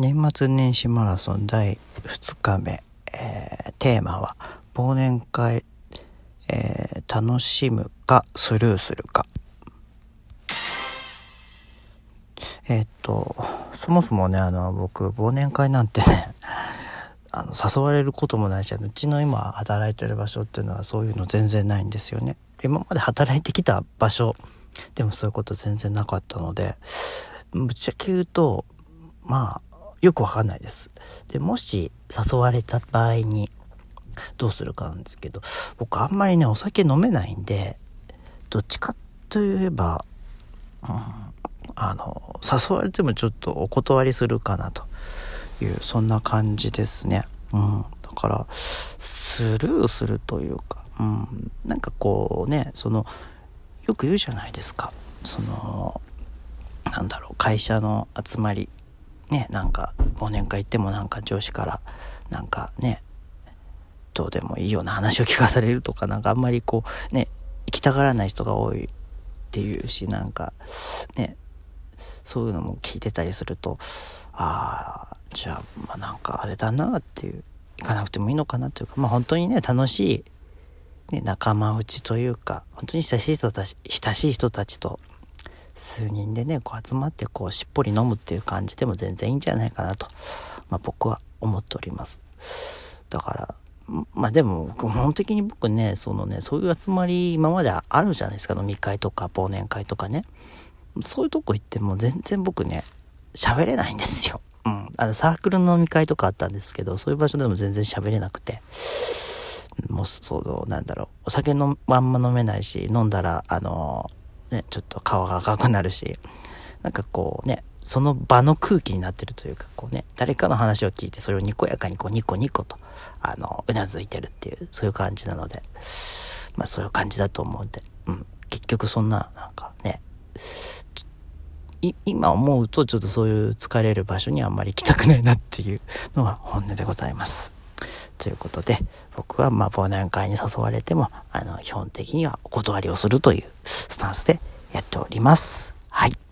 年末年始マラソン第2日目、えー、テーマは忘年会、えー、楽しむかスルーするか。えー、っとそもそもねあの僕忘年会なんてね あの誘われることもないしうちの今働いてる場所っていうのはそういうの全然ないんですよね。今まで働いてきた場所でもそういうこと全然なかったのでぶっちゃけ言うとまあよくわかんないです。で、もし誘われた場合にどうするかなんですけど、僕あんまりね、お酒飲めないんで、どっちかといえば、うん、あの、誘われてもちょっとお断りするかなという、そんな感じですね。うん。だから、スルーするというか、うん。なんかこうね、その、よく言うじゃないですか。その、なんだろう、会社の集まりね、なんか忘年会行ってもなんか上司からなんかね、どうでもいいような話を聞かされるとか、なんかあんまりこうね、行きたがらない人が多いっていうし、なんかね、そういうのも聞いてたりすると、ああ、じゃあ、まあなんかあれだなっていう、行かなくてもいいのかなっていうか、まあ本当にね、楽しい、ね、仲間内というか、本当に親しい人たち、親しい人たちと数人でね、こう集まってこうしっぽり飲むっていう感じでも全然いいんじゃないかなと、まあ僕は思っております。だから、まあでも、基本的に僕ね、そのね、そういう集まり今まであるじゃないですか、飲み会とか忘年会とかね。そういうとこ行っても全然僕ね、喋れないんですよ。うん。あの、サークルの飲み会とかあったんですけど、そういう場所でも全然喋れなくて。もう、そう、なんだろう。お酒のまんま飲めないし、飲んだら、あのね、ちょっと顔が赤くなるし、なんかこうね、その場の空気になってるというか、こうね、誰かの話を聞いて、それをにこやかにこうニコニコと、あの、うなずいてるっていう、そういう感じなので、まあそういう感じだと思うんで、うん、結局そんな、なんかね、今思うとちょっとそういう疲れる場所にあんまり行きたくないなっていうのが本音でございます。ということで、僕はまあ忘年会に誘われても、あの、基本的にはお断りをするというタンスでやっております。はい。